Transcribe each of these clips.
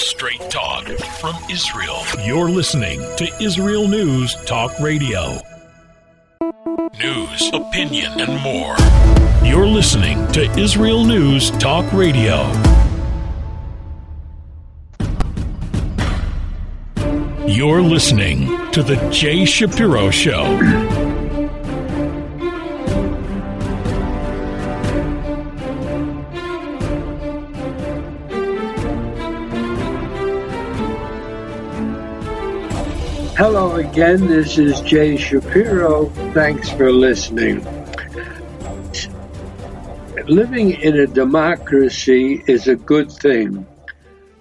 Straight talk from Israel. You're listening to Israel News Talk Radio. News, opinion, and more. You're listening to Israel News Talk Radio. You're listening to The Jay Shapiro Show. Hello again, this is Jay Shapiro. Thanks for listening. Living in a democracy is a good thing,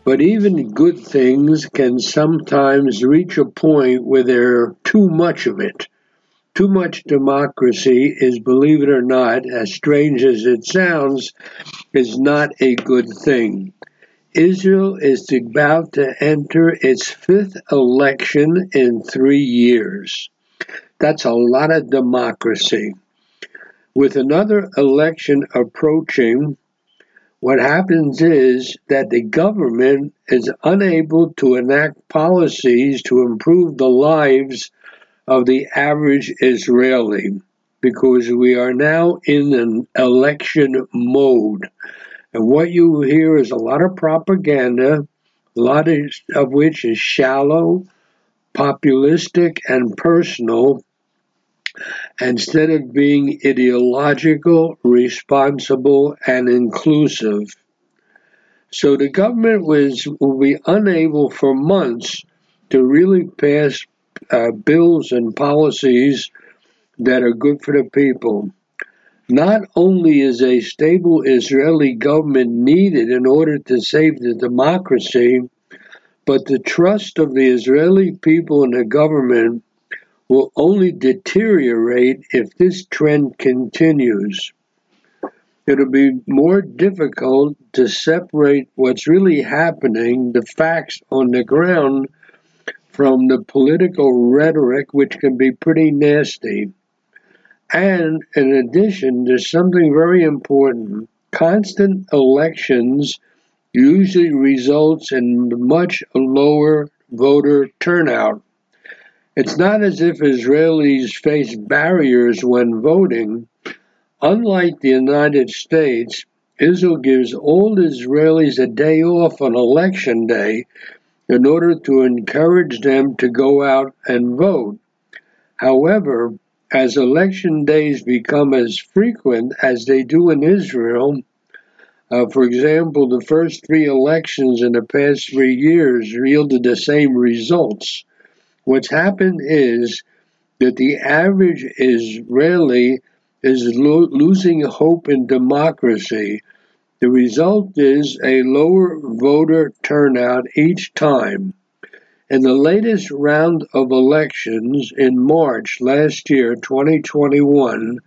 but even good things can sometimes reach a point where there's too much of it. Too much democracy is, believe it or not, as strange as it sounds, is not a good thing. Israel is about to enter its fifth election in three years. That's a lot of democracy. With another election approaching, what happens is that the government is unable to enact policies to improve the lives of the average Israeli because we are now in an election mode. And what you hear is a lot of propaganda, a lot of, of which is shallow, populistic, and personal, instead of being ideological, responsible, and inclusive. So the government was will be unable for months to really pass uh, bills and policies that are good for the people. Not only is a stable Israeli government needed in order to save the democracy, but the trust of the Israeli people in the government will only deteriorate if this trend continues. It'll be more difficult to separate what's really happening, the facts on the ground, from the political rhetoric, which can be pretty nasty. And in addition, there's something very important. Constant elections usually results in much lower voter turnout. It's not as if Israelis face barriers when voting. Unlike the United States, Israel gives all Israelis a day off on election day in order to encourage them to go out and vote. However, as election days become as frequent as they do in Israel, uh, for example, the first three elections in the past three years yielded the same results. What's happened is that the average Israeli is lo- losing hope in democracy. The result is a lower voter turnout each time. In the latest round of elections in March last year, 2021,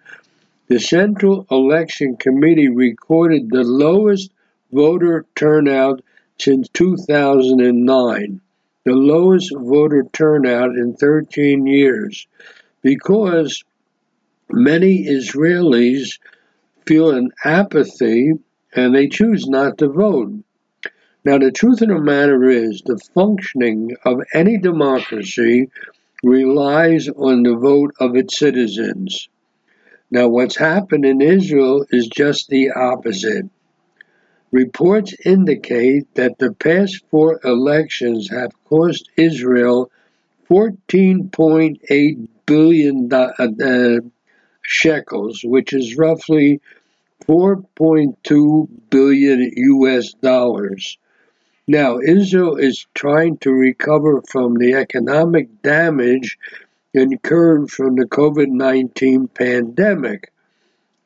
the Central Election Committee recorded the lowest voter turnout since 2009, the lowest voter turnout in 13 years, because many Israelis feel an apathy and they choose not to vote. Now, the truth of the matter is, the functioning of any democracy relies on the vote of its citizens. Now, what's happened in Israel is just the opposite. Reports indicate that the past four elections have cost Israel 14.8 billion uh, shekels, which is roughly 4.2 billion US dollars. Now, Israel is trying to recover from the economic damage incurred from the COVID 19 pandemic.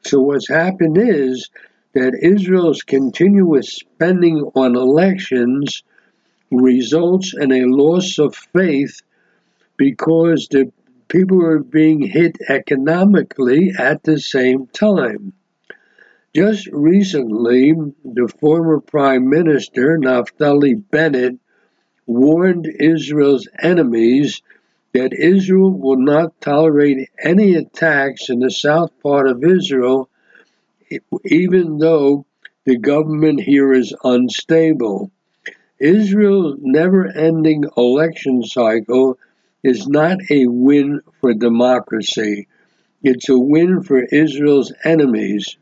So, what's happened is that Israel's continuous spending on elections results in a loss of faith because the people are being hit economically at the same time. Just recently, the former Prime Minister, Naftali Bennett, warned Israel's enemies that Israel will not tolerate any attacks in the south part of Israel, even though the government here is unstable. Israel's never ending election cycle is not a win for democracy. It's a win for Israel's enemies.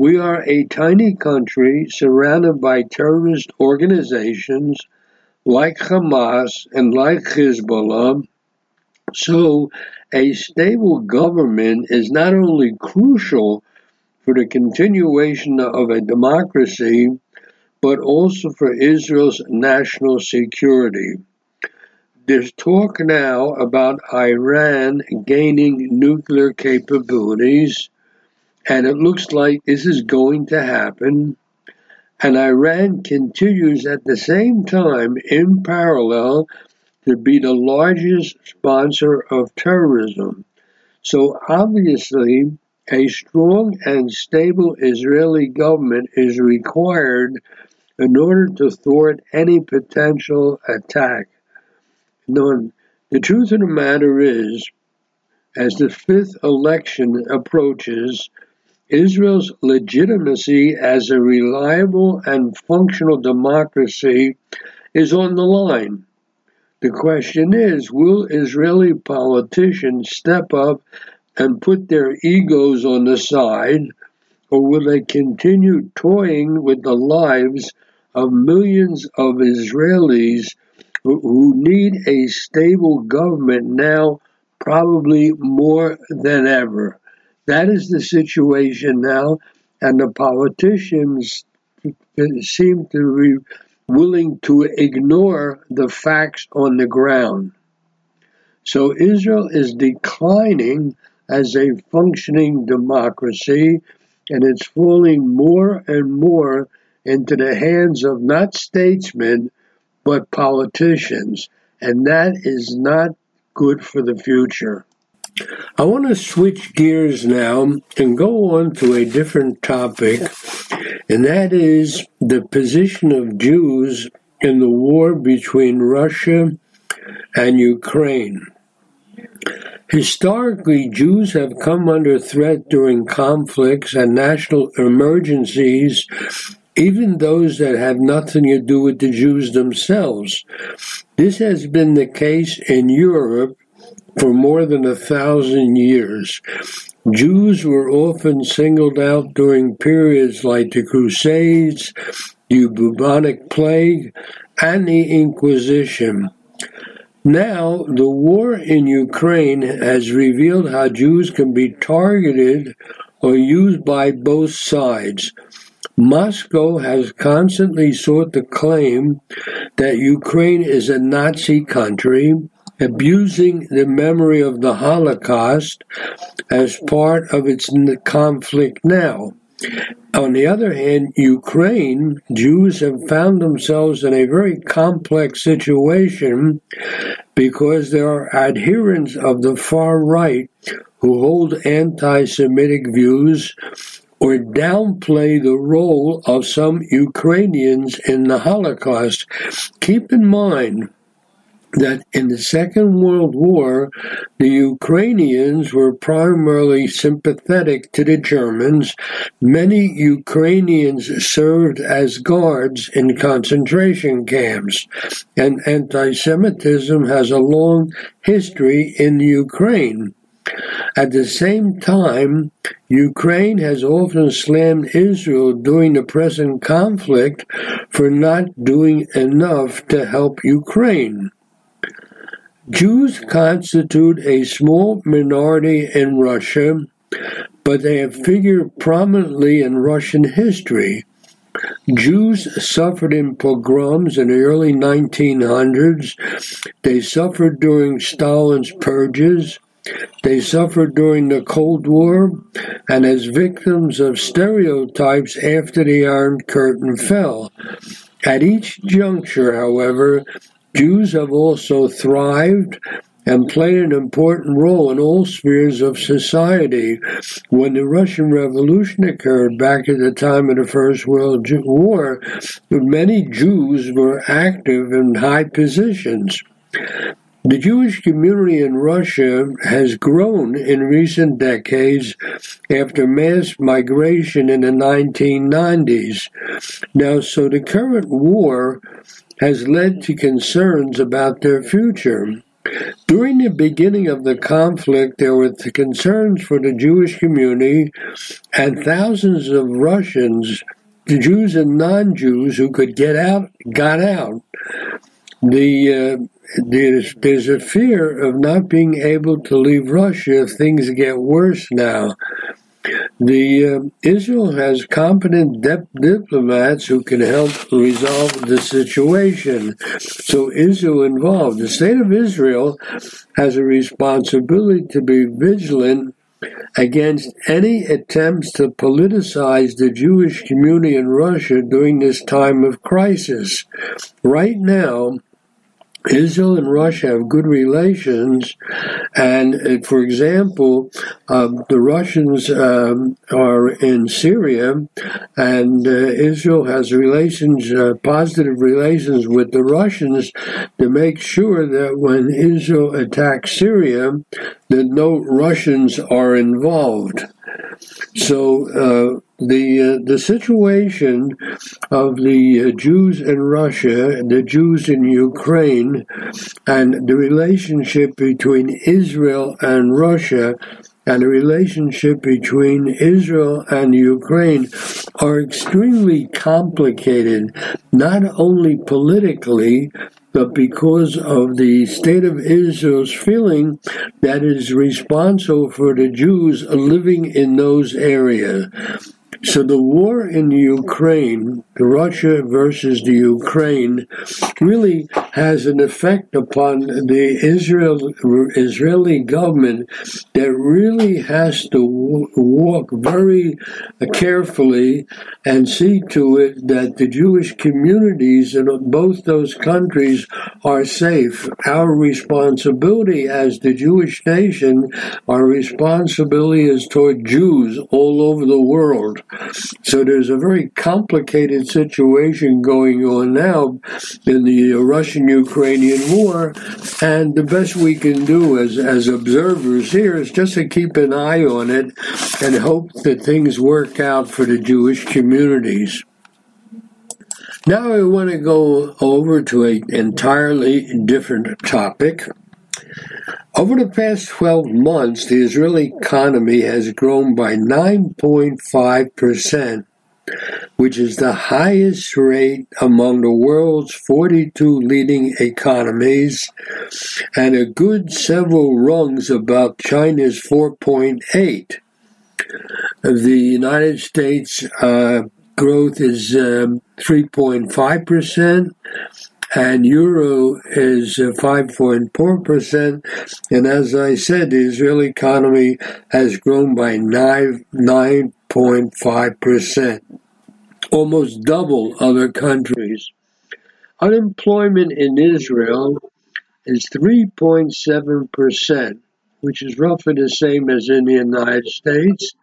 We are a tiny country surrounded by terrorist organizations like Hamas and like Hezbollah. So, a stable government is not only crucial for the continuation of a democracy, but also for Israel's national security. There's talk now about Iran gaining nuclear capabilities, and it looks like this is going to happen. And Iran continues at the same time, in parallel, to be the largest sponsor of terrorism. So obviously, a strong and stable Israeli government is required in order to thwart any potential attack. No, the truth of the matter is, as the fifth election approaches, Israel's legitimacy as a reliable and functional democracy is on the line. The question is will Israeli politicians step up and put their egos on the side, or will they continue toying with the lives of millions of Israelis who need a stable government now, probably more than ever. That is the situation now, and the politicians seem to be willing to ignore the facts on the ground. So Israel is declining as a functioning democracy, and it's falling more and more into the hands of not statesmen, but politicians. And that is not good for the future. I want to switch gears now and go on to a different topic, and that is the position of Jews in the war between Russia and Ukraine. Historically, Jews have come under threat during conflicts and national emergencies even those that have nothing to do with the Jews themselves. This has been the case in Europe for more than a thousand years. Jews were often singled out during periods like the Crusades, the bubonic plague, and the Inquisition. Now, the war in Ukraine has revealed how Jews can be targeted or used by both sides. Moscow has constantly sought to claim that Ukraine is a Nazi country, abusing the memory of the Holocaust as part of its conflict now. On the other hand, Ukraine, Jews have found themselves in a very complex situation because there are adherents of the far right who hold anti Semitic views or downplay the role of some Ukrainians in the Holocaust. Keep in mind that in the Second World War, the Ukrainians were primarily sympathetic to the Germans. Many Ukrainians served as guards in concentration camps, and anti Semitism has a long history in Ukraine. At the same time, Ukraine has often slammed Israel during the present conflict for not doing enough to help Ukraine. Jews constitute a small minority in Russia, but they have figured prominently in Russian history. Jews suffered in pogroms in the early 1900s. They suffered during Stalin's purges. They suffered during the Cold War and as victims of stereotypes after the Iron Curtain fell. At each juncture, however, Jews have also thrived and played an important role in all spheres of society. When the Russian Revolution occurred back at the time of the First World War, many Jews were active in high positions. The Jewish community in Russia has grown in recent decades after mass migration in the 1990s. Now, so the current war has led to concerns about their future. During the beginning of the conflict, there were concerns for the Jewish community, and thousands of Russians, the Jews and non Jews who could get out, got out. The uh, there's there's a fear of not being able to leave Russia if things get worse now. The uh, Israel has competent diplomats who can help resolve the situation. So Israel involved. The state of Israel has a responsibility to be vigilant against any attempts to politicize the Jewish community in Russia during this time of crisis. Right now, Israel and Russia have good relations, and uh, for example, uh, the Russians um, are in Syria, and uh, Israel has relations, uh, positive relations with the Russians, to make sure that when Israel attacks Syria, that no Russians are involved. So uh, the uh, the situation of the Jews in Russia, the Jews in Ukraine, and the relationship between Israel and Russia and the relationship between Israel and Ukraine are extremely complicated, not only politically, but because of the state of Israel's feeling that is responsible for the Jews living in those areas. So the war in Ukraine, Russia versus the Ukraine, really has an effect upon the Israel Israeli government that really has to walk very carefully and see to it that the Jewish communities in both those countries are safe. Our responsibility as the Jewish nation, our responsibility is toward Jews all over the world. So there's a very complicated situation going on now in the uh, Russian Ukrainian war, and the best we can do as, as observers here is just to keep an eye on it and hope that things work out for the Jewish communities. Now I want to go over to an entirely different topic. Over the past 12 months, the Israeli economy has grown by 9.5%, which is the highest rate among the world's 42 leading economies and a good several rungs above China's 4.8. The United States uh, growth is um, 3.5%, and euro is 5.4%. And as I said, the Israeli economy has grown by 9, 9.5%, almost double other countries. Unemployment in Israel is 3.7%, which is roughly the same as in the United States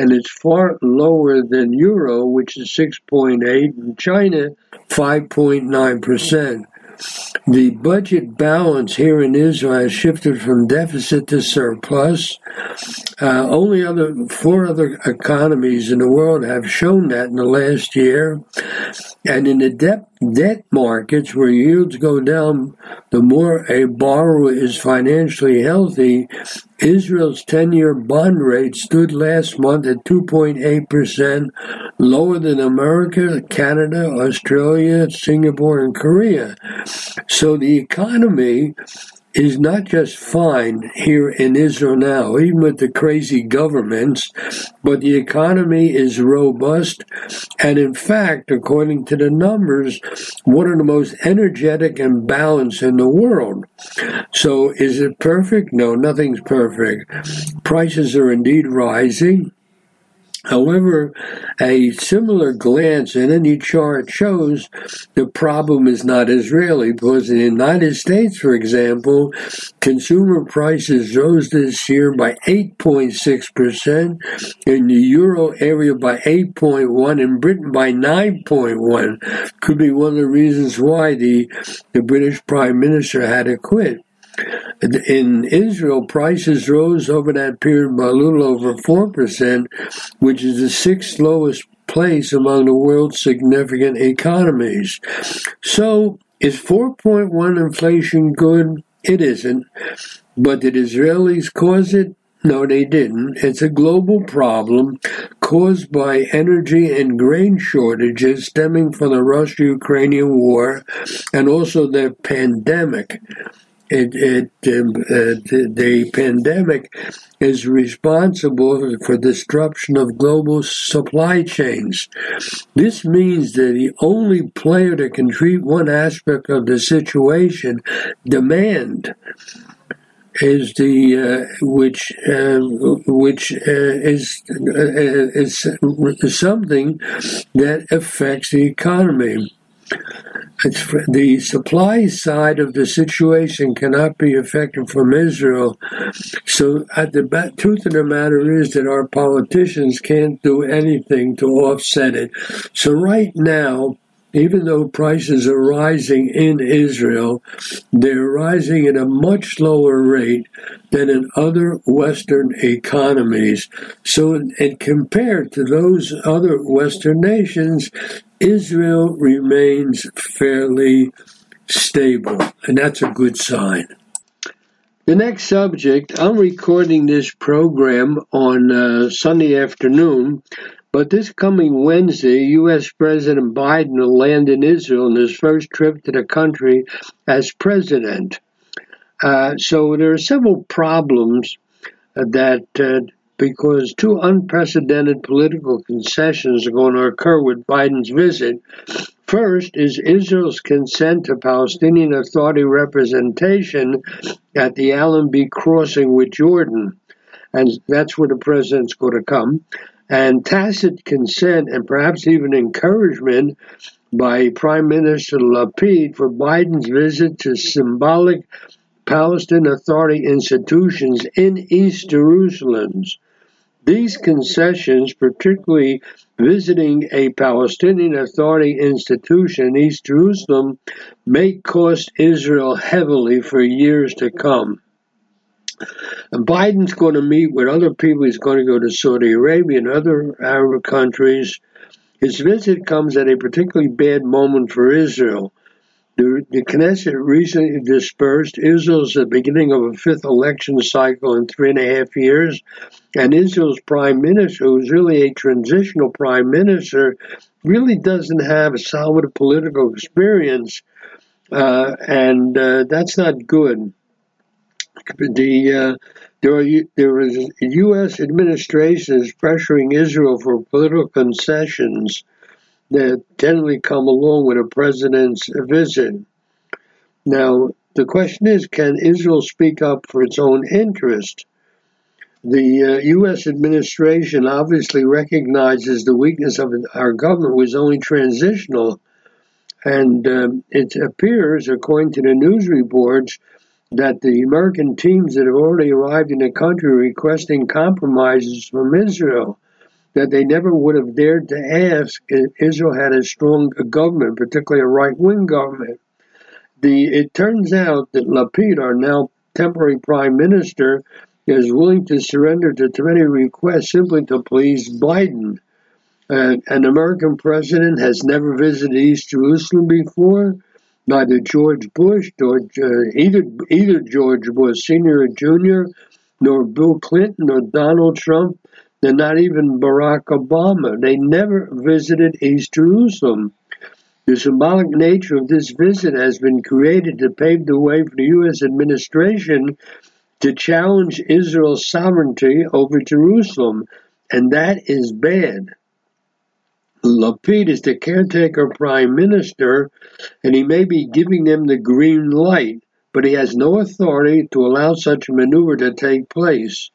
and it's far lower than euro, which is 6.8, and China 5.9%. The budget balance here in Israel has shifted from deficit to surplus. Uh, only other four other economies in the world have shown that in the last year. And in the debt debt markets, where yields go down, the more a borrower is financially healthy. Israel's 10 year bond rate stood last month at 2.8%, lower than America, Canada, Australia, Singapore, and Korea. So the economy is not just fine here in Israel now, even with the crazy governments, but the economy is robust. And in fact, according to the numbers, one of the most energetic and balanced in the world. So is it perfect? No, nothing's perfect. Prices are indeed rising. However, a similar glance in any chart shows the problem is not Israeli, because in the United States, for example, consumer prices rose this year by 8.6%, in the euro area by 8.1, in Britain by 9.1. Could be one of the reasons why the, the British Prime Minister had to quit. In Israel, prices rose over that period by a little over 4%, which is the sixth lowest place among the world's significant economies. So, is 4.1 inflation good? It isn't. But did Israelis cause it? No, they didn't. It's a global problem caused by energy and grain shortages stemming from the Russia Ukrainian war and also the pandemic it, it um, uh, the, pandemic is responsible for disruption of global supply chains. This means that the only player that can treat one aspect of the situation, demand, is the uh, which uh, which uh, is uh, is something that affects the economy. The supply side of the situation cannot be affected from Israel. So, at the truth of the matter is that our politicians can't do anything to offset it. So, right now, even though prices are rising in Israel, they're rising at a much lower rate than in other Western economies. So, and compared to those other Western nations, Israel remains fairly stable, and that's a good sign. The next subject, I'm recording this program on uh, Sunday afternoon but this coming Wednesday, U.S. President Biden will land in Israel on his first trip to the country as president. Uh, so there are several problems that, uh, because two unprecedented political concessions are going to occur with Biden's visit. First is Israel's consent to Palestinian Authority representation at the Allenby crossing with Jordan. And that's where the president's going to come and tacit consent and perhaps even encouragement by Prime Minister Lapid for Biden's visit to symbolic Palestinian Authority institutions in East Jerusalem. These concessions, particularly visiting a Palestinian Authority institution in East Jerusalem, may cost Israel heavily for years to come. And Biden's going to meet with other people. He's going to go to Saudi Arabia and other Arab countries. His visit comes at a particularly bad moment for Israel. The, the Knesset recently dispersed. Israel's the beginning of a fifth election cycle in three and a half years. And Israel's prime minister, who's really a transitional prime minister, really doesn't have a solid political experience. Uh, and uh, that's not good the uh, there, there is U.S. administration is pressuring Israel for political concessions that generally come along with a president's visit. Now, the question is, can Israel speak up for its own interest? The uh, U.S. administration obviously recognizes the weakness of our government was only transitional, and um, it appears, according to the news reports, that the American teams that have already arrived in the country requesting compromises from Israel that they never would have dared to ask if Israel had a strong government, particularly a right wing government. The, it turns out that Lapid, our now temporary prime minister, is willing to surrender to too many requests simply to please Biden. Uh, an American president has never visited East Jerusalem before neither George Bush, George, uh, either either George Bush Senior or Junior, nor Bill Clinton nor Donald Trump, and not even Barack Obama. They never visited East Jerusalem. The symbolic nature of this visit has been created to pave the way for the U.S. administration to challenge Israel's sovereignty over Jerusalem, and that is bad. Lapid is the caretaker prime minister, and he may be giving them the green light, but he has no authority to allow such a maneuver to take place.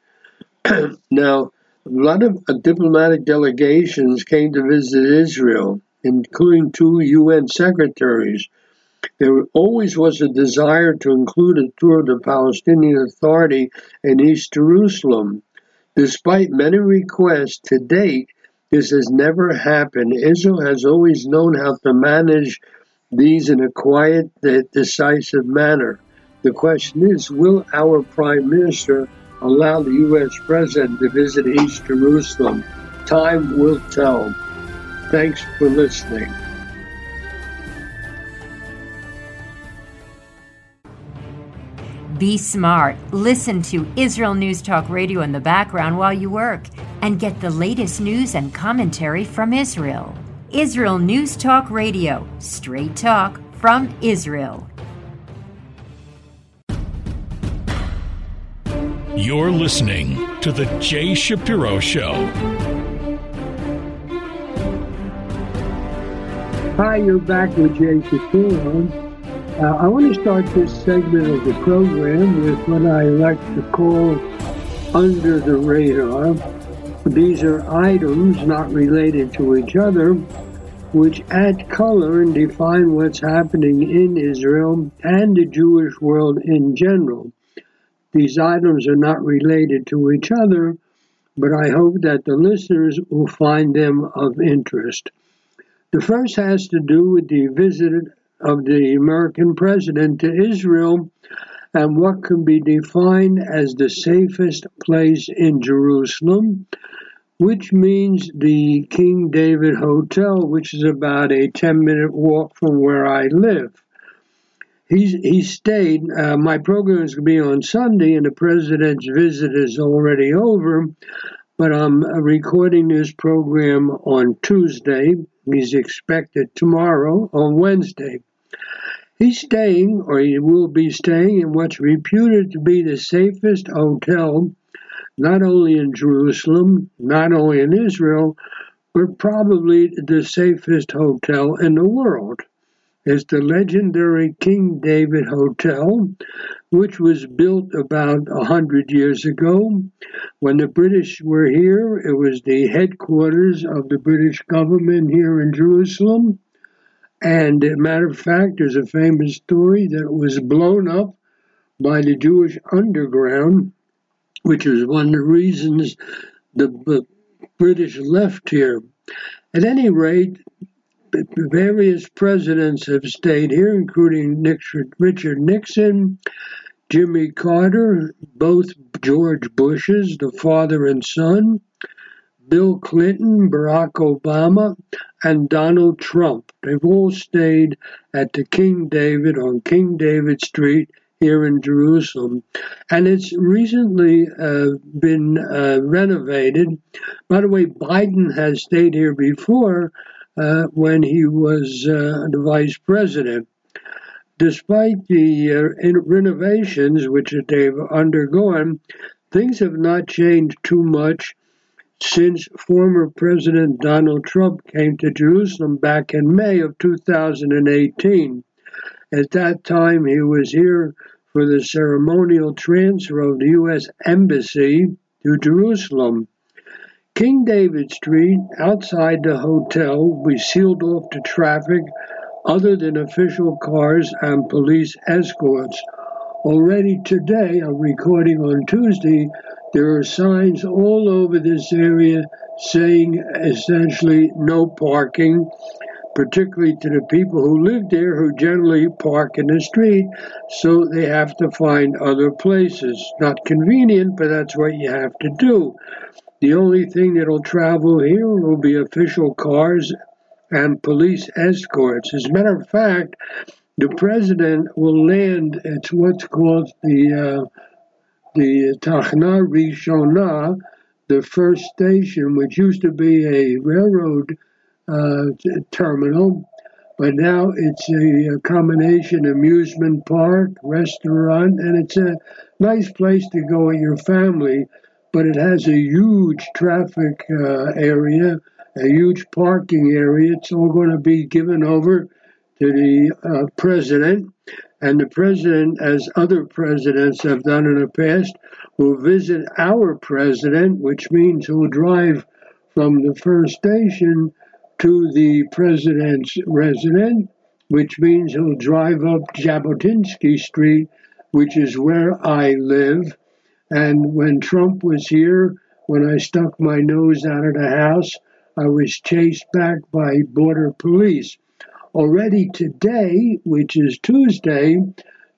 now, A lot of uh, diplomatic delegations came to visit Israel, including two UN secretaries. There always was a desire to include a tour of the Palestinian Authority in East Jerusalem. Despite many requests to date, this has never happened. Israel has always known how to manage these in a quiet, decisive manner. The question is will our Prime Minister allow the U.S. President to visit East Jerusalem? Time will tell. Thanks for listening. Be smart. Listen to Israel News Talk Radio in the background while you work and get the latest news and commentary from Israel. Israel News Talk Radio, straight talk from Israel. You're listening to The Jay Shapiro Show. Hi, you're back with Jay Shapiro. Uh, I want to start this segment of the program with what I like to call under the radar. These are items not related to each other, which add color and define what's happening in Israel and the Jewish world in general. These items are not related to each other, but I hope that the listeners will find them of interest. The first has to do with the visit of the American president to Israel and what can be defined as the safest place in Jerusalem, which means the King David Hotel, which is about a 10 minute walk from where I live. He's, he stayed. Uh, my program is going to be on Sunday, and the president's visit is already over, but I'm recording this program on Tuesday. He's expected tomorrow on Wednesday. He's staying, or he will be staying, in what's reputed to be the safest hotel, not only in Jerusalem, not only in Israel, but probably the safest hotel in the world. It's the legendary King David Hotel, which was built about a hundred years ago. When the British were here, it was the headquarters of the British government here in Jerusalem. And matter of fact, there's a famous story that was blown up by the Jewish underground, which was one of the reasons the British left here. At any rate, various presidents have stayed here, including Richard Nixon, Jimmy Carter, both George Bushes, the father and son, Bill Clinton, Barack Obama, and Donald Trump. They've all stayed at the King David on King David Street here in Jerusalem. And it's recently uh, been uh, renovated. By the way, Biden has stayed here before uh, when he was uh, the vice president. Despite the uh, renovations which they've undergone, things have not changed too much since former President Donald Trump came to Jerusalem back in May of 2018. At that time, he was here for the ceremonial transfer of the U.S. Embassy to Jerusalem. King David Street, outside the hotel, we sealed off to traffic other than official cars and police escorts. Already today, I'm recording on Tuesday, there are signs all over this area saying essentially no parking, particularly to the people who live there who generally park in the street, so they have to find other places. Not convenient, but that's what you have to do. The only thing that'll travel here will be official cars and police escorts. As a matter of fact, the president will land at what's called the uh, the Tachna Rishona, the first station, which used to be a railroad terminal, but now it's a, a, combination amusement park, restaurant, and it's a nice place to go with your family. But it has a huge traffic uh, area, a huge parking area. It's all going to be given over to the uh, president. And the president, as other presidents have done in the past, will visit our president, which means he'll drive from the first station to the president's residence, which means he'll drive up Jabotinsky Street, which is where I live. And when Trump was here, when I stuck my nose out of the house, I was chased back by border police. Already today, which is Tuesday,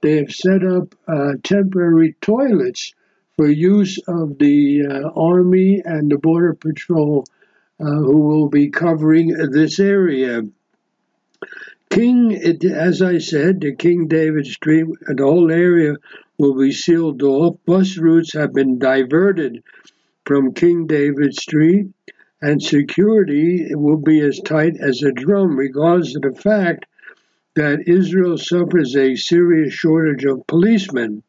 they have set up uh, temporary toilets for use of the uh, Army and the Border Patrol Uh, who will be covering this area. King, as I said, the King David Street, the whole area will be sealed off. Bus routes have been diverted from King David Street, and security will be as tight as a drum, regardless of the fact that Israel suffers a serious shortage of policemen.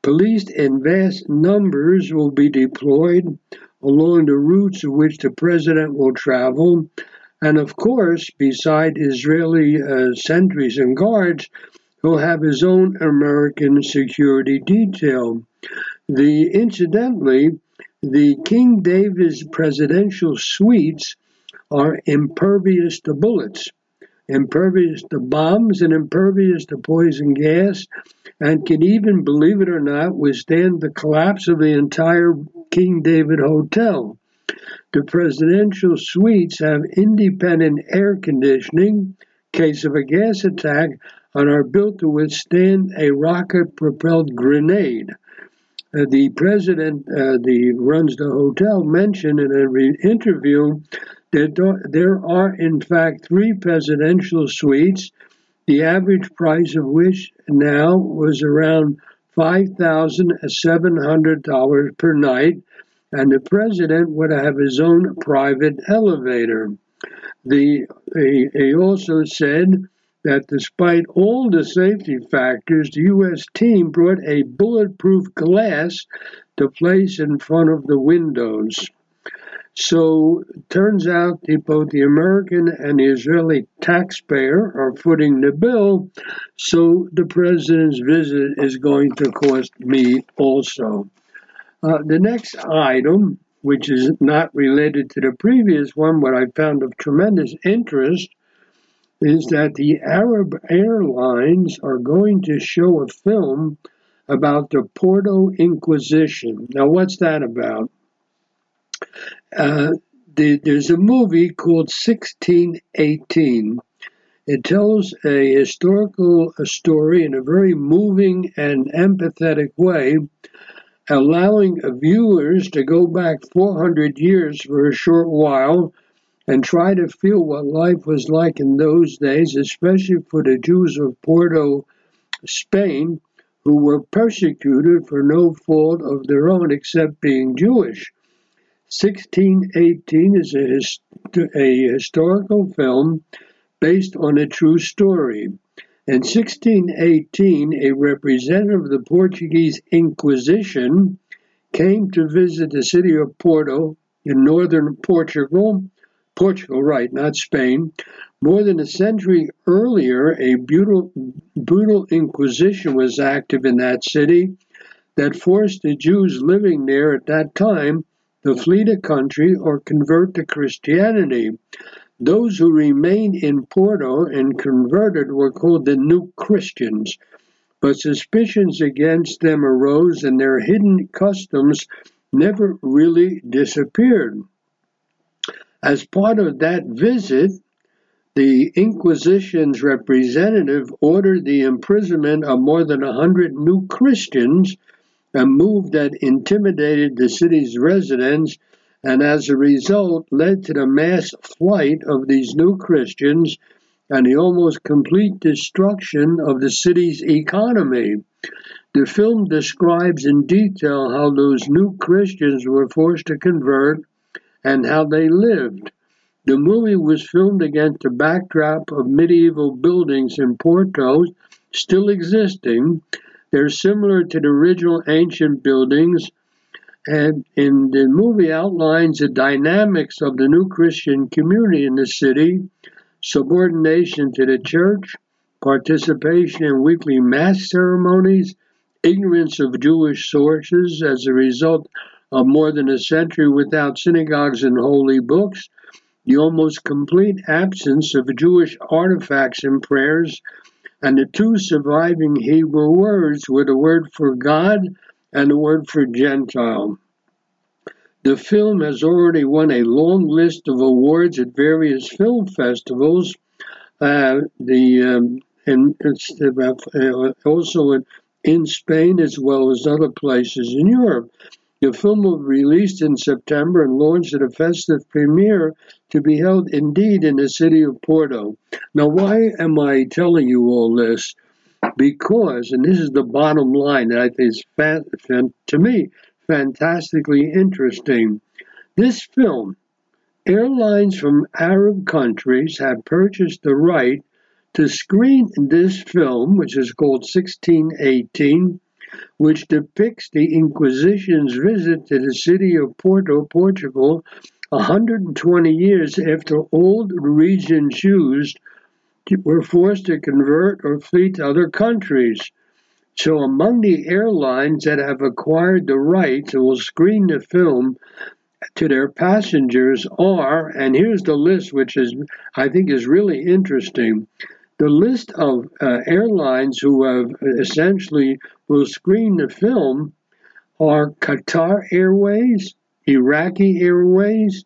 Police in vast numbers will be deployed along the routes of which the president will travel. And of course, beside Israeli uh, sentries and guards, he'll have his own American security detail. The incidentally, the King David's presidential suites are impervious to bullets impervious to bombs and impervious to poison gas, and can even, believe it or not, withstand the collapse of the entire King David Hotel. The presidential suites have independent air conditioning case of a gas attack and are built to withstand a rocket propelled grenade. Uh, the president uh, the runs the hotel mentioned in an interview that there are, in fact, three presidential suites, the average price of which now was around $5,700 per night, and the president would have his own private elevator. The, he, he also said that despite all the safety factors, the U.S. team brought a bulletproof glass to place in front of the windows. So turns out that both the American and the Israeli taxpayer are footing the bill. So the president's visit is going to cost me also. Uh, the next item, which is not related to the previous one, what I found of tremendous interest, is that the Arab Airlines are going to show a film about the Porto Inquisition. Now, what's that about? Uh, the, there's a movie called 1618. It tells a historical story in a very moving and empathetic way, allowing viewers to go back 400 years for a short while and try to feel what life was like in those days, especially for the Jews of Porto, Spain, who were persecuted for no fault of their own except being Jewish. 1618 is a, hist- a historical film based on a true story. In 1618, a representative of the Portuguese Inquisition came to visit the city of Porto in northern Portugal. Portugal, right, not Spain. More than a century earlier, a brutal, brutal inquisition was active in that city that forced the Jews living there at that time to flee the country or convert to Christianity. Those who remained in Porto and converted were called the New Christians, but suspicions against them arose and their hidden customs never really disappeared. As part of that visit, the Inquisition's representative ordered the imprisonment of more than a hundred new Christians a move that intimidated the city's residents and as a result led to the mass flight of these new Christians and the almost complete destruction of the city's economy. The film describes in detail how those new Christians were forced to convert and how they lived. The movie was filmed against the backdrop of medieval buildings in Porto still existing they're similar to the original ancient buildings, and in the movie outlines the dynamics of the new Christian community in the city, subordination to the church, participation in weekly mass ceremonies, ignorance of Jewish sources as a result of more than a century without synagogues and holy books, the almost complete absence of Jewish artifacts and prayers, and the two surviving Hebrew words were the word for God and the word for Gentile. The film has already won a long list of awards at various film festivals. Uh, the um, and uh, also in, in Spain as well as other places in Europe. The film will be released in September and launched at a festive premiere to be held indeed in the city of Porto. Now, why am I telling you all this? Because, and this is the bottom line that I think is, to me, fantastically interesting. This film, airlines from Arab countries have purchased the right to screen this film, which is called 1618, which depicts the Inquisition's visit to the city of Porto, Portugal, 120 years after old region Jews were forced to convert or flee to other countries. So, among the airlines that have acquired the rights and will screen the film to their passengers are, and here's the list, which is I think is really interesting. The list of uh, airlines who have essentially will screen the film are Qatar Airways, Iraqi Airways,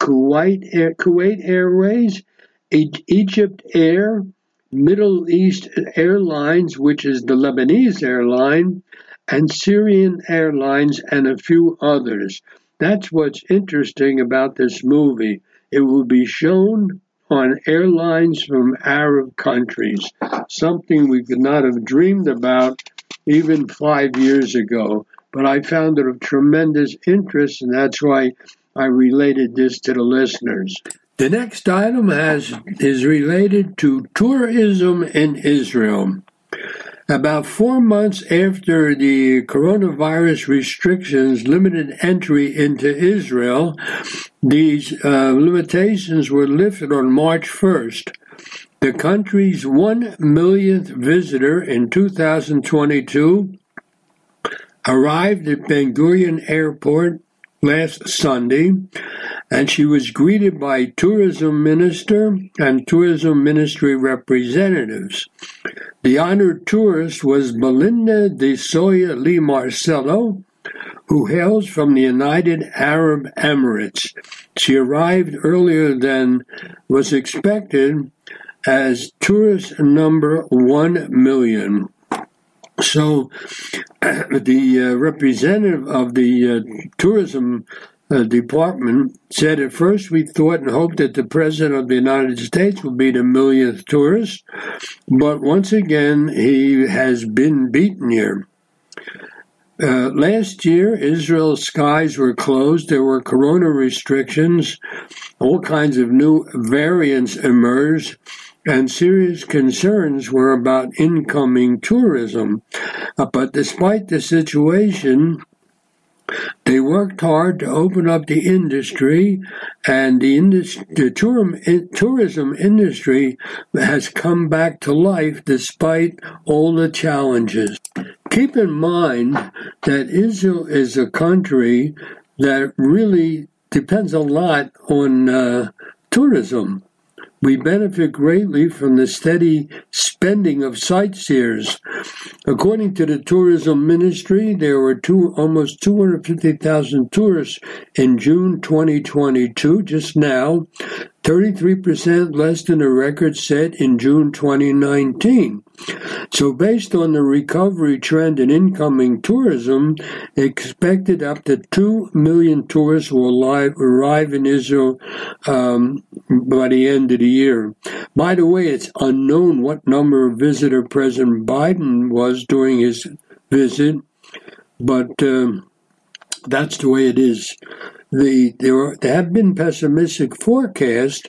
Kuwait, Air, Kuwait Airways, e- Egypt Air, Middle East Airlines, which is the Lebanese airline, and Syrian Airlines, and a few others. That's what's interesting about this movie. It will be shown on airlines from Arab countries, something we could not have dreamed about even five years ago. But I found it of tremendous interest, and that's why I related this to the listeners. The next item has is related to tourism in Israel. About four months after the coronavirus restrictions limited entry into Israel, these uh, limitations were lifted on March 1st. The country's one millionth visitor in 2022 arrived at Ben Gurion Airport last Sunday, and she was greeted by tourism minister and tourism ministry representatives. The honored tourist was Belinda de Soya Lee Marcelo, who hails from the United Arab Emirates. She arrived earlier than was expected as tourist number 1 million. So, the uh, representative of the uh, tourism uh, department said at first we thought and hoped that the president of the United States would be the millionth tourist, but once again he has been beaten here. Uh, last year, Israel's skies were closed. There were corona restrictions. All kinds of new variants emerged and serious concerns were about incoming tourism. Uh, but despite the situation, they worked hard to open up the industry, and the, indus- the tourism, tourism industry has come back to life despite all the challenges. Keep in mind that Israel is a country that really depends a lot on uh, tourism. We benefit greatly from the steady spending of sightseers. According to the tourism ministry, there were two, almost 250,000 tourists in June 2022, just now, 33% less than the record set in June 2019. So, based on the recovery trend in incoming tourism, expected up to 2 million tourists will arrive in Israel um, by the end of the year. By the way, it's unknown what number of visitor President Biden was during his visit, but um, that's the way it is the there, there have been pessimistic forecasts,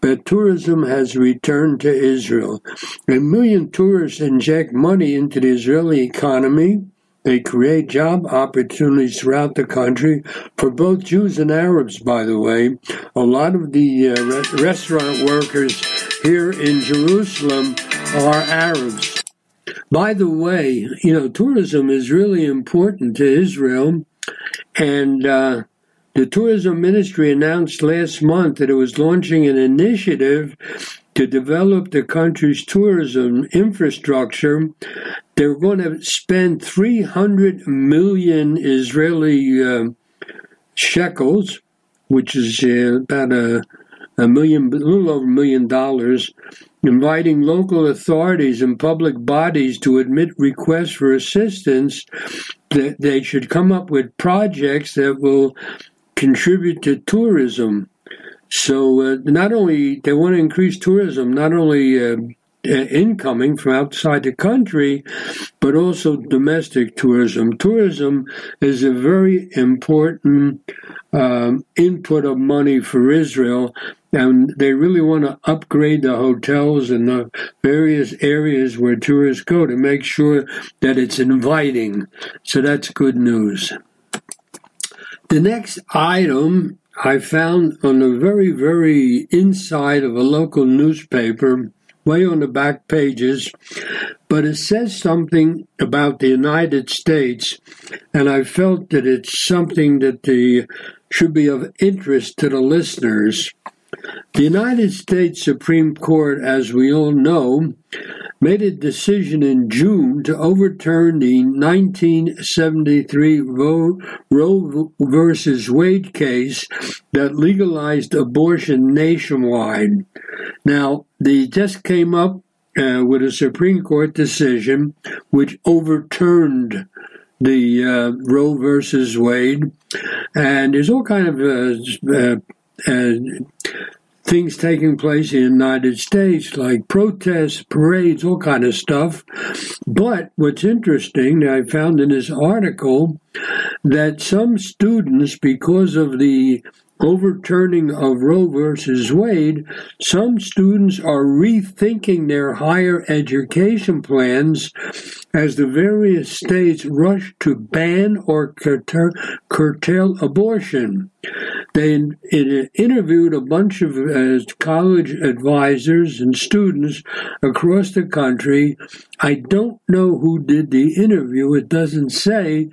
but tourism has returned to Israel. A million tourists inject money into the Israeli economy. They create job opportunities throughout the country for both Jews and Arabs, by the way. A lot of the uh, re- restaurant workers here in Jerusalem are Arabs. By the way, you know, tourism is really important to Israel, and uh, the tourism ministry announced last month that it was launching an initiative to develop the country's tourism infrastructure. They're going to spend 300 million Israeli uh, shekels, which is uh, about a, a million, a little over a million dollars, inviting local authorities and public bodies to admit requests for assistance that they should come up with projects that will contribute to tourism. So uh, not only they want to increase tourism, not only uh, uh, incoming from outside the country, but also domestic tourism. Tourism is a very important um, input of money for Israel, and they really want to upgrade the hotels and the various areas where tourists go to make sure that it's inviting. So that's good news. The next item I found on the very, very inside of a local newspaper way on the back pages, but it says something about the United States, and I felt that it's something that the, should be of interest to the listeners. The United States Supreme Court, as we all know, made a decision in June to overturn the 1973 Roe, versus Wade case that legalized abortion nationwide. Now, they just came up uh, with a Supreme Court decision which overturned the uh, Roe versus Wade, and there's all kind of uh, uh Uh, things taking place in the United States, like protests, parades, all kind of stuff. But what's interesting, I found in this article that some students, because of the overturning of Roe versus Wade, some students are rethinking their higher education plans as the various states rush to ban or curtail abortion. They interviewed a bunch of uh, college advisors and students across the country. I don't know who did the interview, it doesn't say,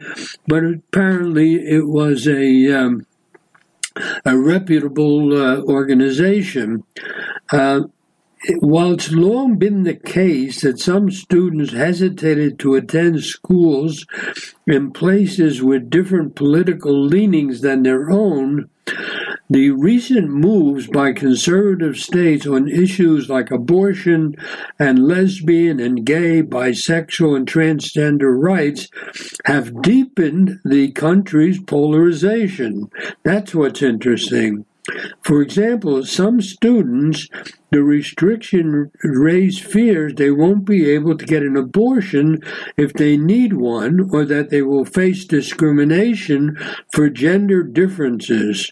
but apparently it was a um, a reputable uh, organization. Uh, while it's long been the case that some students hesitated to attend schools in places with different political leanings than their own, the recent moves by conservative states on issues like abortion and lesbian and gay, bisexual, and transgender rights have deepened the country's polarization. That's what's interesting. For example, some students, the restriction raised fears they won't be able to get an abortion if they need one, or that they will face discrimination for gender differences.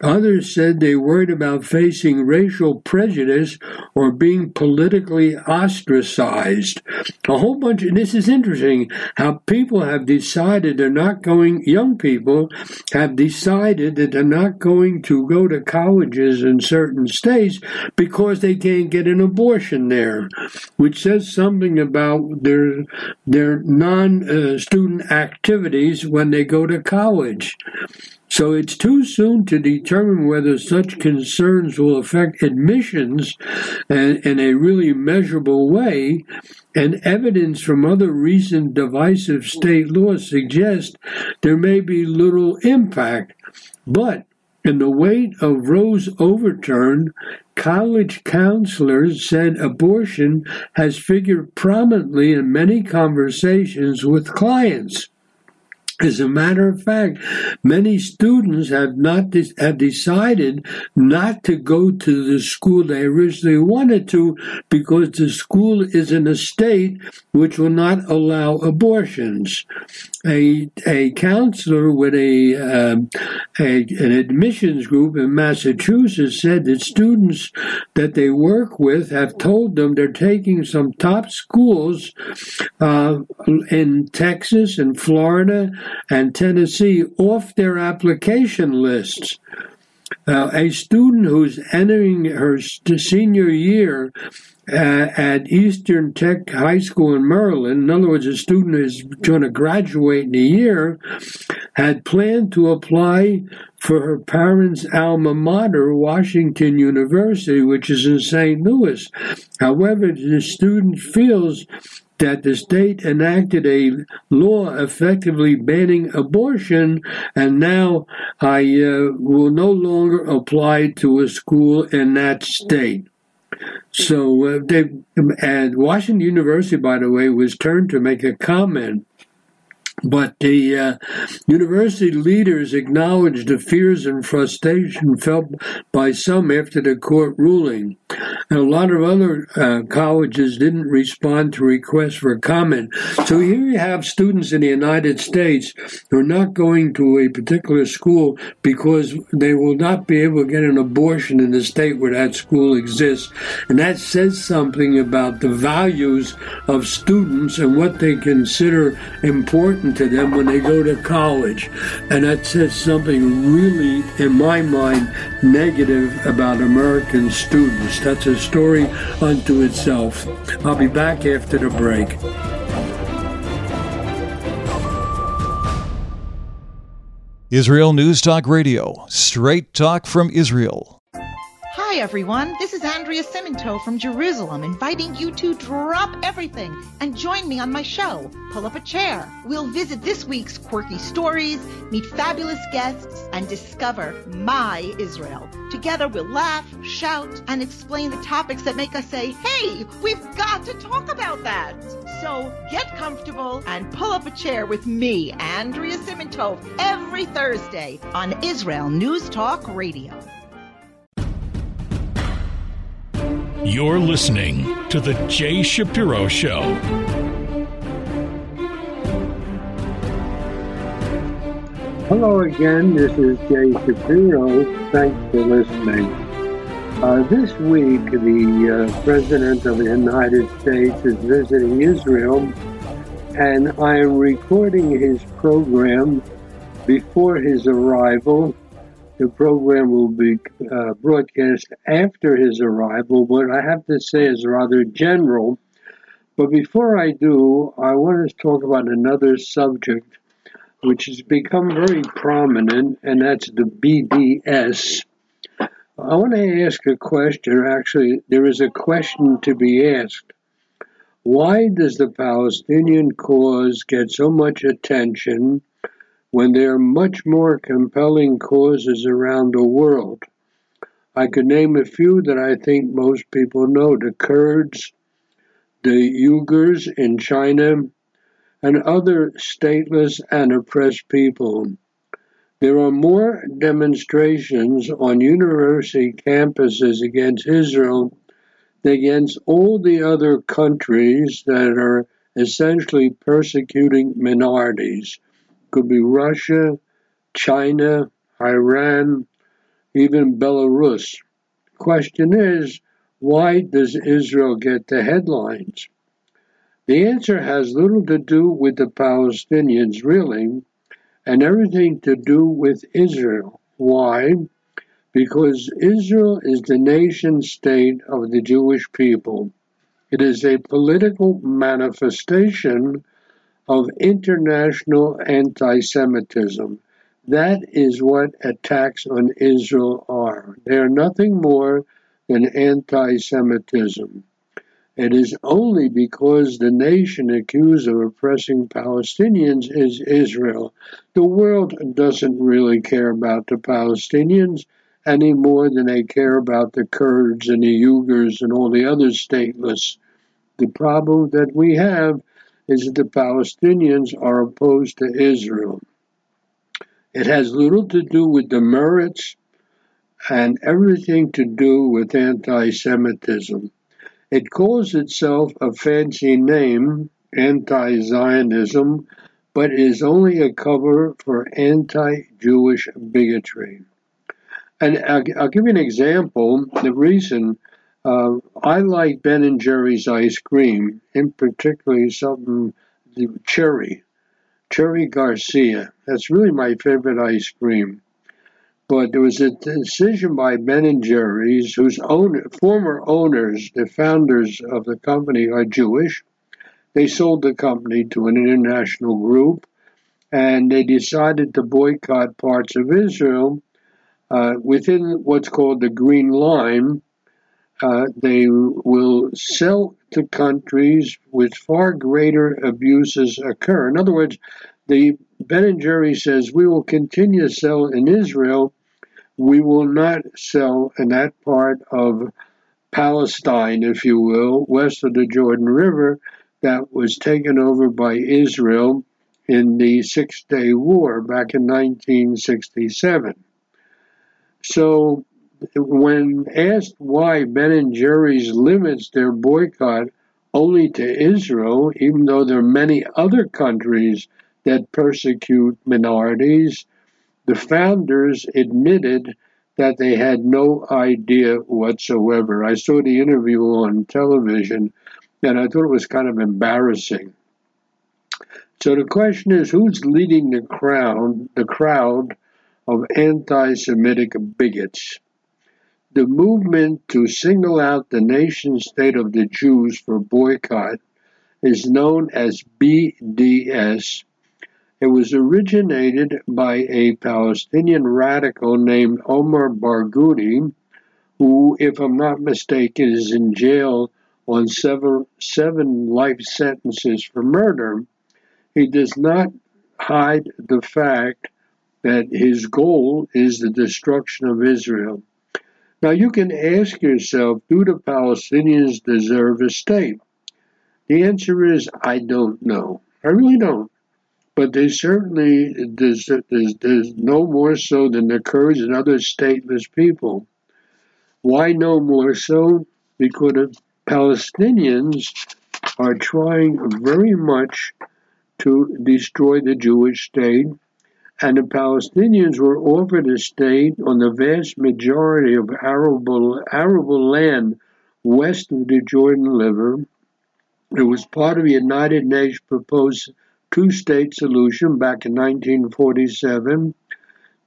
Others said they worried about facing racial prejudice or being politically ostracized. A whole bunch, this is interesting how people have decided they're not going, young people have decided that they're not going to go to colleges in certain states because they can't get an abortion there, which says something about their, their non uh, student activities when they go to college. So it's too soon to determine whether such concerns will affect admissions uh, in a really measurable way, and evidence from other recent divisive state laws suggests there may be little impact. But in the wake of Roe's overturn, college counselors said abortion has figured prominently in many conversations with clients. As a matter of fact, many students have not de- have decided not to go to the school they originally wanted to because the school is in a state which will not allow abortions. A a counselor with a, um, a an admissions group in Massachusetts said that students that they work with have told them they're taking some top schools uh, in Texas and Florida and Tennessee off their application lists. Uh, a student who's entering her senior year uh, at Eastern Tech High School in Maryland, in other words, a student who's going to graduate in a year, had planned to apply for her parents' alma mater, Washington University, which is in St. Louis. However, the student feels that the state enacted a law effectively banning abortion, and now I uh, will no longer apply to a school in that state. So uh, they and Washington University, by the way, was turned to make a comment but the uh, university leaders acknowledged the fears and frustration felt by some after the court ruling. And a lot of other uh, colleges didn't respond to requests for comment. So here you have students in the United States who are not going to a particular school because they will not be able to get an abortion in the state where that school exists. And that says something about the values of students and what they consider important to them when they go to college. And that says something really, in my mind, negative about American students. That's a story unto itself. I'll be back after the break. Israel News Talk Radio, straight talk from Israel. Hi, everyone. This is Andrea Simantov from Jerusalem, inviting you to drop everything and join me on my show, Pull Up a Chair. We'll visit this week's quirky stories, meet fabulous guests, and discover my Israel. Together, we'll laugh, shout, and explain the topics that make us say, hey, we've got to talk about that. So get comfortable and pull up a chair with me, Andrea Simantov, every Thursday on Israel News Talk Radio. You're listening to The Jay Shapiro Show. Hello again, this is Jay Shapiro. Thanks for listening. Uh, this week, the uh, President of the United States is visiting Israel, and I am recording his program before his arrival the program will be uh, broadcast after his arrival. What I have to say is rather general. But before I do, I want to talk about another subject which has become very prominent, and that's the BDS. I want to ask a question. Actually, there is a question to be asked. Why does the Palestinian cause get so much attention? When there are much more compelling causes around the world. I could name a few that I think most people know the Kurds, the Uyghurs in China, and other stateless and oppressed people. There are more demonstrations on university campuses against Israel than against all the other countries that are essentially persecuting minorities could be Russia, China, Iran, even Belarus. Question is, why does Israel get the headlines? The answer has little to do with the Palestinians, really, and everything to do with Israel. Why? Because Israel is the nation state of the Jewish people. It is a political manifestation of international anti Semitism. That is what attacks on Israel are. They are nothing more than anti Semitism. It is only because the nation accused of oppressing Palestinians is Israel. The world doesn't really care about the Palestinians any more than they care about the Kurds and the Uyghurs and all the other stateless. The problem that we have is that the Palestinians are opposed to Israel. It has little to do with the merits and everything to do with anti Semitism. It calls itself a fancy name, anti Zionism, but is only a cover for anti Jewish bigotry. And I'll, I'll, give you an example. The reason uh, I like Ben and Jerry's ice cream, in particular something the cherry, cherry Garcia. That's really my favorite ice cream. But there was a decision by Ben and Jerry's, whose owner, former owners, the founders of the company, are Jewish. They sold the company to an international group, and they decided to boycott parts of Israel uh, within what's called the Green Line. Uh, they will sell to countries with far greater abuses occur. In other words, the Ben and Jerry says we will continue to sell in Israel. We will not sell in that part of Palestine, if you will, west of the Jordan River, that was taken over by Israel in the Six Day War back in 1967. So, when asked why Ben and Jerry's limits their boycott only to Israel, even though there are many other countries that persecute minorities, the founders admitted that they had no idea whatsoever. I saw the interview on television and I thought it was kind of embarrassing. So the question is who's leading the crowd the crowd of anti-Semitic bigots? The movement to single out the nation state of the Jews for boycott is known as BDS it was originated by a Palestinian radical named Omar Barghouti, who, if I'm not mistaken, is in jail on seven, seven life sentences for murder. He does not hide the fact that his goal is the destruction of Israel. Now, you can ask yourself do the Palestinians deserve a state? The answer is I don't know. I really don't but they certainly there's, no more so than the Kurds and other stateless people. Why no more so? Because the Palestinians are trying very much to destroy the Jewish state, and the Palestinians were offered a state on the vast majority of arable, arable land west of the Jordan River. It was part of the United Nations proposed two state solution back in 1947,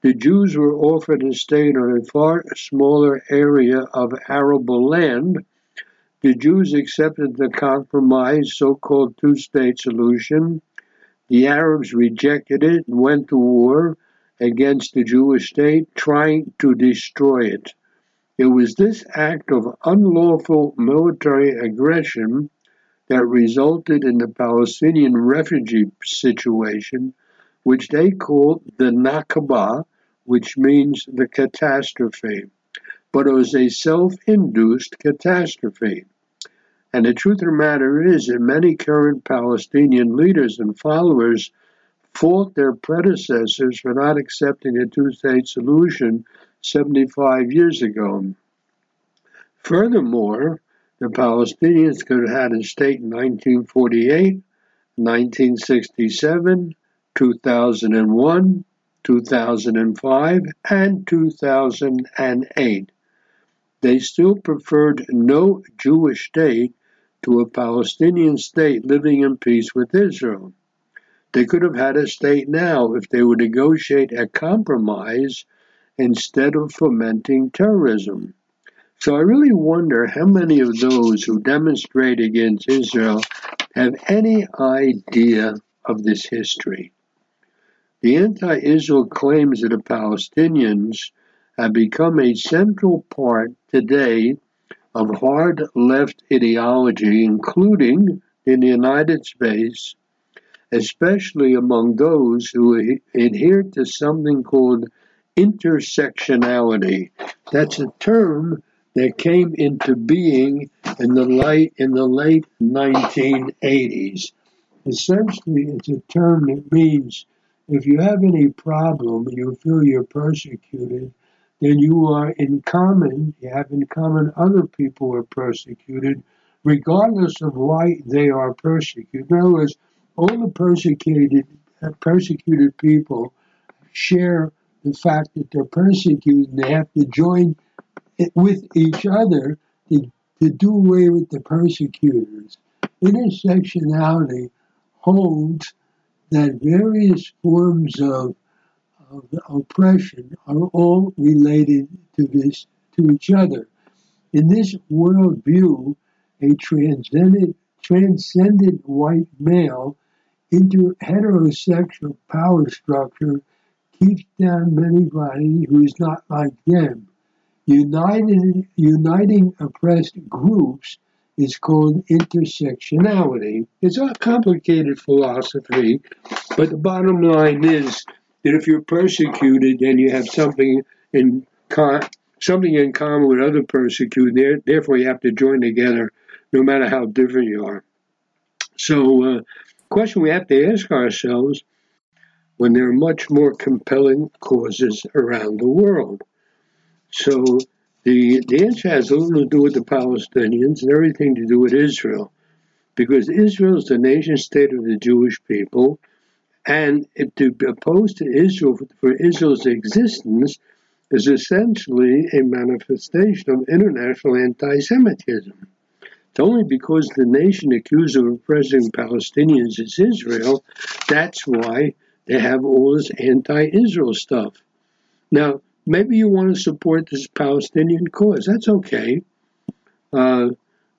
the Jews were offered a state on a far smaller area of arable land. The Jews accepted the compromise, so called two state solution. The Arabs rejected it and went to war against the Jewish state, trying to destroy it. It was this act of unlawful military aggression that resulted in the Palestinian refugee situation, which they called the Nakba, which means the catastrophe. But it was a self induced catastrophe. And the truth of the matter is that many current Palestinian leaders and followers fault their predecessors for not accepting a two state solution 75 years ago. Furthermore, the Palestinians could have had a state in 1948, 1967, 2001, 2005, and 2008. They still preferred no Jewish state to a Palestinian state living in peace with Israel. They could have had a state now if they would negotiate a compromise instead of fomenting terrorism. So I really wonder how many of those who demonstrate against Israel have any idea of this history. The anti Israel claims of the Palestinians have become a central part today of hard left ideology, including in the United States, especially among those who adhere to something called intersectionality. That's a term that came into being in the late in the late 1980s. Essentially, it's a term that means if you have any problem, you feel you're persecuted, then you are in common, you have in common other people who are persecuted, regardless of why they are persecuted. In other words, all the persecuted uh, persecuted people share the fact that they're persecuted and they have to join with each other to, to do away with the persecutors. Intersectionality holds that various forms of of oppression are all related to this to each other. In this worldview, a transcendent, transcendent white male into heterosexual power structure keeps down anybody who is not like them. United, uniting oppressed groups is called intersectionality. It's a complicated philosophy, but the bottom line is that if you're persecuted, then you have something in con- something in common with other persecuted. Therefore, you have to join together, no matter how different you are. So, uh, question we have to ask ourselves when there are much more compelling causes around the world. So the, the answer has a little to do with the Palestinians and everything to do with Israel, because Israel is the nation state of the Jewish people, and to oppose to Israel for Israel's existence is essentially a manifestation of international anti Semitism. It's only because the nation accused of oppressing Palestinians is Israel, that's why they have all this anti Israel stuff. Now, maybe you want to support this Palestinian cause. That's okay. Uh,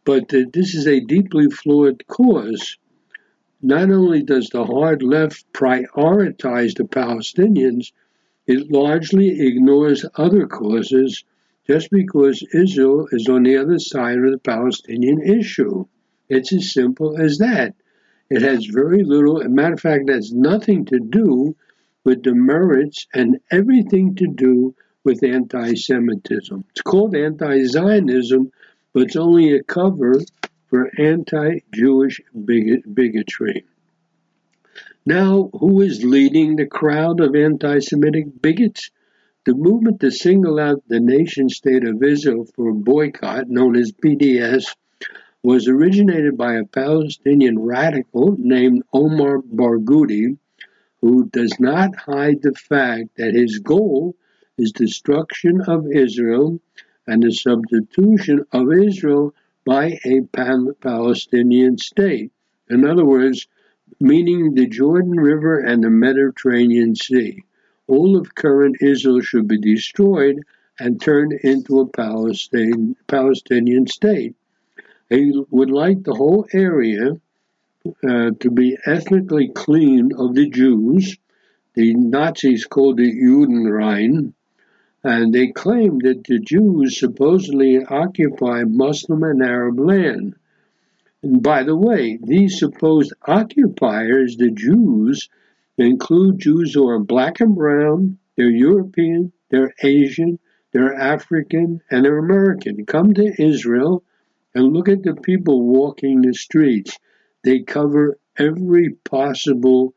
but uh, this is a deeply flawed cause. Not only does the hard left prioritize the Palestinians, it largely ignores other causes just because Israel is on the other side of the Palestinian issue. It's as simple as that. It has very little, a matter of fact, it has nothing to do with the merits and everything to do with anti Semitism. It's called anti Zionism, but it's only a cover for anti Jewish bigot- bigotry. Now, who is leading the crowd of anti Semitic bigots? The movement to single out the nation state of Israel for a boycott, known as BDS, was originated by a Palestinian radical named Omar Barghouti, who does not hide the fact that his goal is destruction of Israel and the substitution of Israel by a Palestinian state. In other words, meaning the Jordan River and the Mediterranean Sea. All of current Israel should be destroyed and turned into a Palestine, Palestinian state. They would like the whole area uh, to be ethnically clean of the Jews. The Nazis called it Judenrein, and they claim that the Jews supposedly occupy Muslim and Arab land. And by the way, these supposed occupiers, the Jews, include Jews who are black and brown, they're European, they're Asian, they're African, and they're American. Come to Israel and look at the people walking the streets. They cover every possible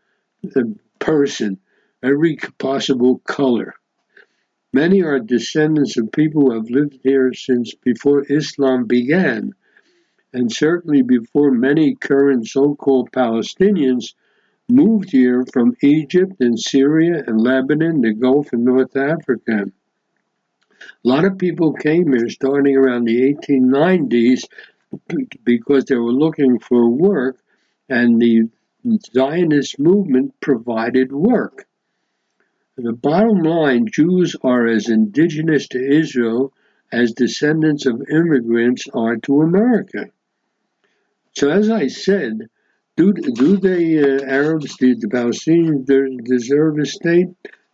uh, person, every possible color. Many are descendants of people who have lived here since before Islam began, and certainly before many current so called Palestinians moved here from Egypt and Syria and Lebanon, the Gulf, and North Africa. A lot of people came here starting around the 1890s because they were looking for work, and the Zionist movement provided work. The bottom line Jews are as indigenous to Israel as descendants of immigrants are to America. So, as I said, do, do the uh, Arabs, the, the Palestinians, deserve a state?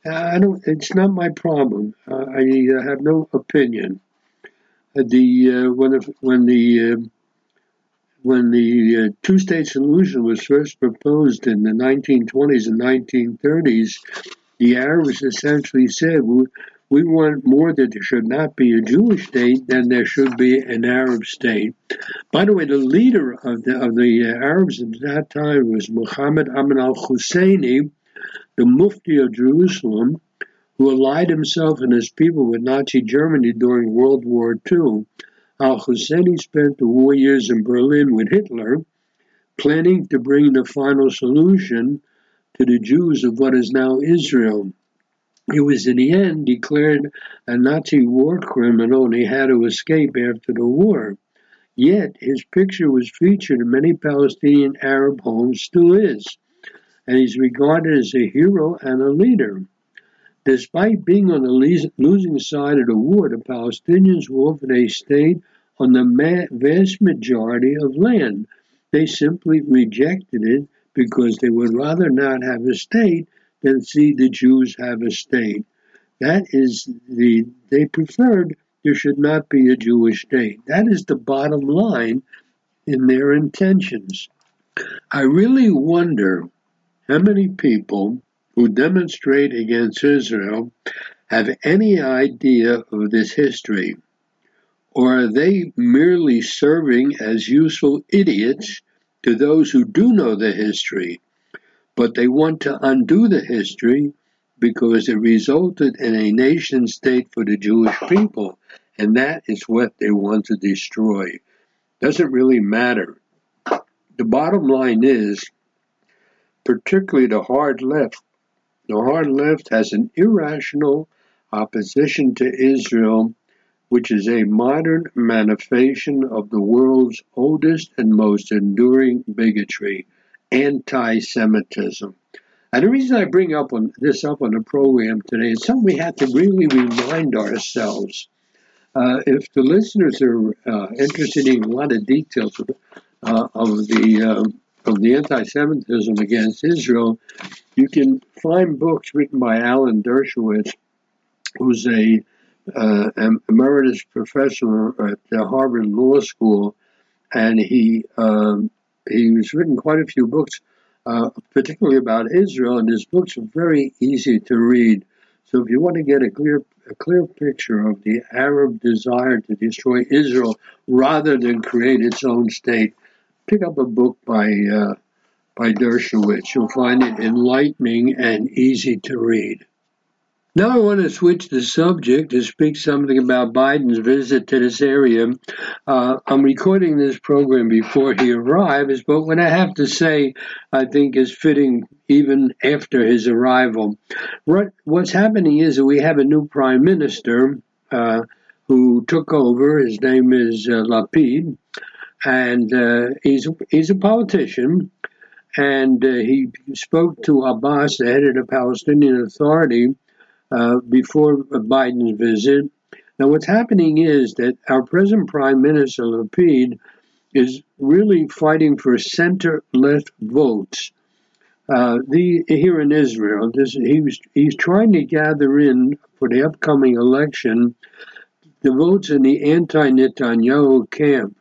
I don't. It's not my problem. Uh, I uh, have no opinion. Uh, the uh, when when the uh, when the two-state solution was first proposed in the 1920s and 1930s, the Arabs essentially said, "We, we want more that there should not be a Jewish state than there should be an Arab state." By the way, the leader of the of the uh, Arabs at that time was Muhammad Amin al-Husseini the Mufti of Jerusalem, who allied himself and his people with Nazi Germany during World War II. Al Husseini spent the war years in Berlin with Hitler, planning to bring the final solution to the Jews of what is now Israel. He was in the end declared a Nazi war criminal and he had to escape after the war. Yet his picture was featured in many Palestinian Arab homes, still is and he's regarded as a hero and a leader. Despite being on the losing side of the war, the Palestinians wanted a state on the vast majority of land. They simply rejected it because they would rather not have a state than see the Jews have a state. That is the, they preferred there should not be a Jewish state. That is the bottom line in their intentions. I really wonder how many people who demonstrate against Israel have any idea of this history. Or are they merely serving as useful idiots to those who do know the history, but they want to undo the history because it resulted in a nation state for the Jewish people, and that is what they want to destroy. Doesn't really matter. The bottom line is, particularly the hard left, the hard left has an irrational opposition to Israel which is a modern manifestation of the world's oldest and most enduring bigotry, anti-Semitism. And the reason I bring up on this up on the program today is something we have to really remind ourselves. Uh, if the listeners are uh, interested in a lot of details of, uh, of the um, of the anti-Semitism against Israel, you can find books written by Alan Dershowitz, who's a uh, emeritus professor at the Harvard Law School, and he um, he's written quite a few books, uh, particularly about Israel, and his books are very easy to read. So if you want to get a clear a clear picture of the Arab desire to destroy Israel rather than create its own state, pick up a book by uh, by Dershowitz. You'll find it enlightening and easy to read. Now I want to switch the subject to speak something about Biden's visit to this area. Uh, I'm recording this program before he arrives, but what I have to say, I think, is fitting even after his arrival. What, what's happening is that we have a new prime minister uh, who took over. His name is uh, Lapid, and uh, he's he's a politician. And uh, he spoke to Abbas, the head of the Palestinian Authority, uh, before Biden's visit. Now, what's happening is that our present Prime Minister Lapid is really fighting for center-left votes. Uh, the, here in Israel, this, he was, he's trying to gather in for the upcoming election the votes in the anti-Netanyahu camp.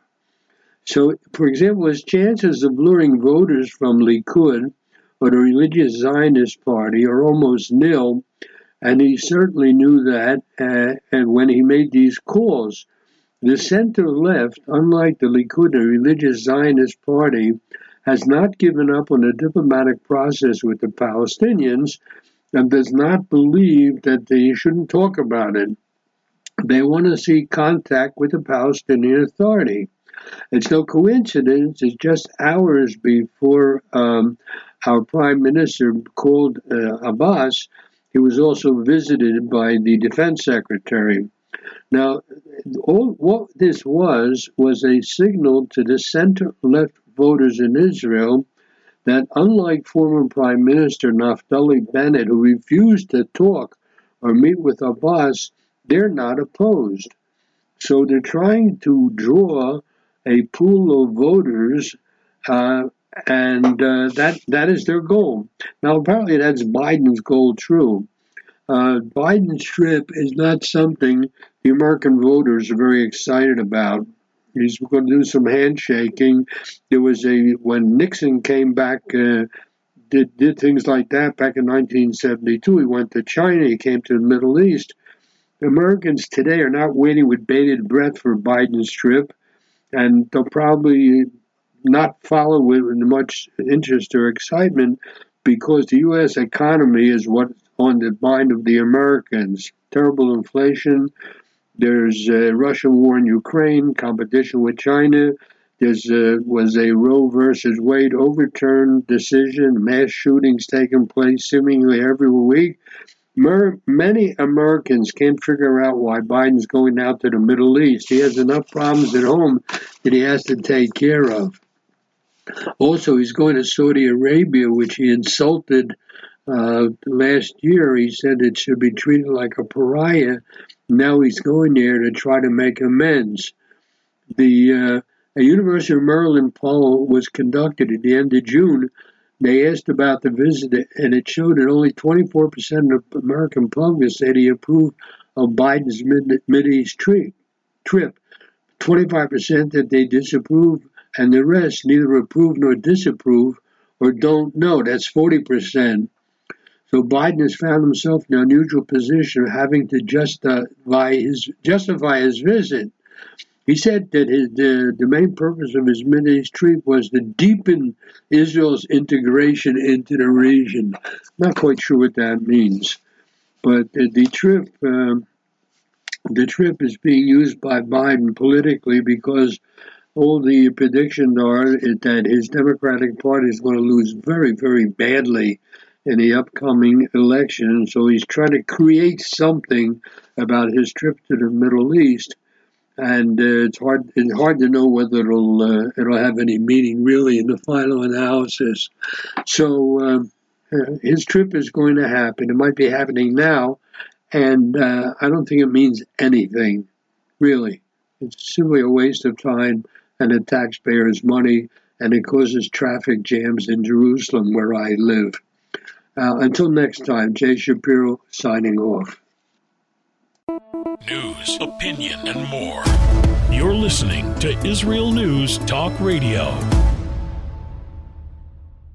So, for example, his chances of luring voters from Likud or the religious Zionist party are almost nil and he certainly knew that. Uh, and when he made these calls, the center left, unlike the Likud, the religious Zionist party, has not given up on the diplomatic process with the Palestinians and does not believe that they shouldn't talk about it. They want to see contact with the Palestinian Authority. It's no coincidence, it's just hours before um, our prime minister called uh, Abbas he was also visited by the defense secretary. Now, all, what this was was a signal to the center left voters in Israel that, unlike former Prime Minister Naftali Bennett, who refused to talk or meet with Abbas, they're not opposed. So they're trying to draw a pool of voters uh, and uh, that that is their goal. Now, apparently, that's Biden's goal. True, uh, Biden's trip is not something the American voters are very excited about. He's going to do some handshaking. There was a when Nixon came back. Uh, did, did things like that back in 1972. He went to China, he came to the Middle East. Americans today are not waiting with bated breath for Biden's trip, and they'll probably not follow with much interest or excitement because the U.S. economy is what's on the mind of the Americans. Terrible inflation. There's a Russian war in Ukraine, competition with China. There was a Roe versus Wade overturned decision, mass shootings taking place seemingly every week. Mer- many Americans can't figure out why Biden's going out to the Middle East. He has enough problems at home that he has to take care of. Also, he's going to Saudi Arabia, which he insulted Uh, last year, he said it should be treated like a pariah. Now he's going there to try to make amends. The uh, a University of Maryland poll was conducted at the end of June. They asked about the visit, and it showed that only 24% of American public said he approved of Biden's Mid East trip. 25% that they disapprove, and the rest neither approve nor disapprove or don't know. That's 40%. So Biden has found himself in an unusual position of having to justify his justify his visit. He said that his, the, the main purpose of his Mideast trip was to deepen Israel's integration into the region. Not quite sure what that means, but the, the trip um, the trip is being used by Biden politically because all the predictions are that his Democratic Party is going to lose very, very badly in the upcoming election. So he's trying to create something about his trip to the Middle East, and uh, it's hard it's hard to know whether it'll uh, it'll have any meaning really in the final analysis. So um, uh, his trip is going to happen. It might be happening now, and uh, I don't think it means anything really. It's simply a waste of time and the taxpayers' money, and it causes traffic jams in Jerusalem, where I live. Uh, until next time, Jay Shapiro signing off. News, opinion, and more. You're listening to Israel News Talk Radio.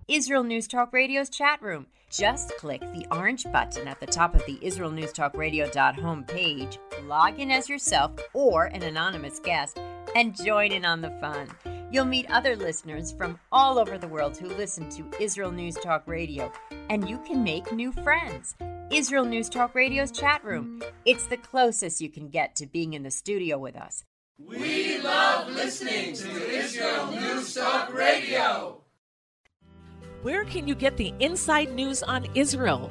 Israel News Talk Radio's chat room. Just click the orange button at the top of the Israel News Talk Radio home page, log in as yourself or an anonymous guest, and join in on the fun. You'll meet other listeners from all over the world who listen to Israel News Talk Radio, and you can make new friends. Israel News Talk Radio's chat room. It's the closest you can get to being in the studio with us. We love listening to Israel News Talk Radio. Where can you get the inside news on Israel?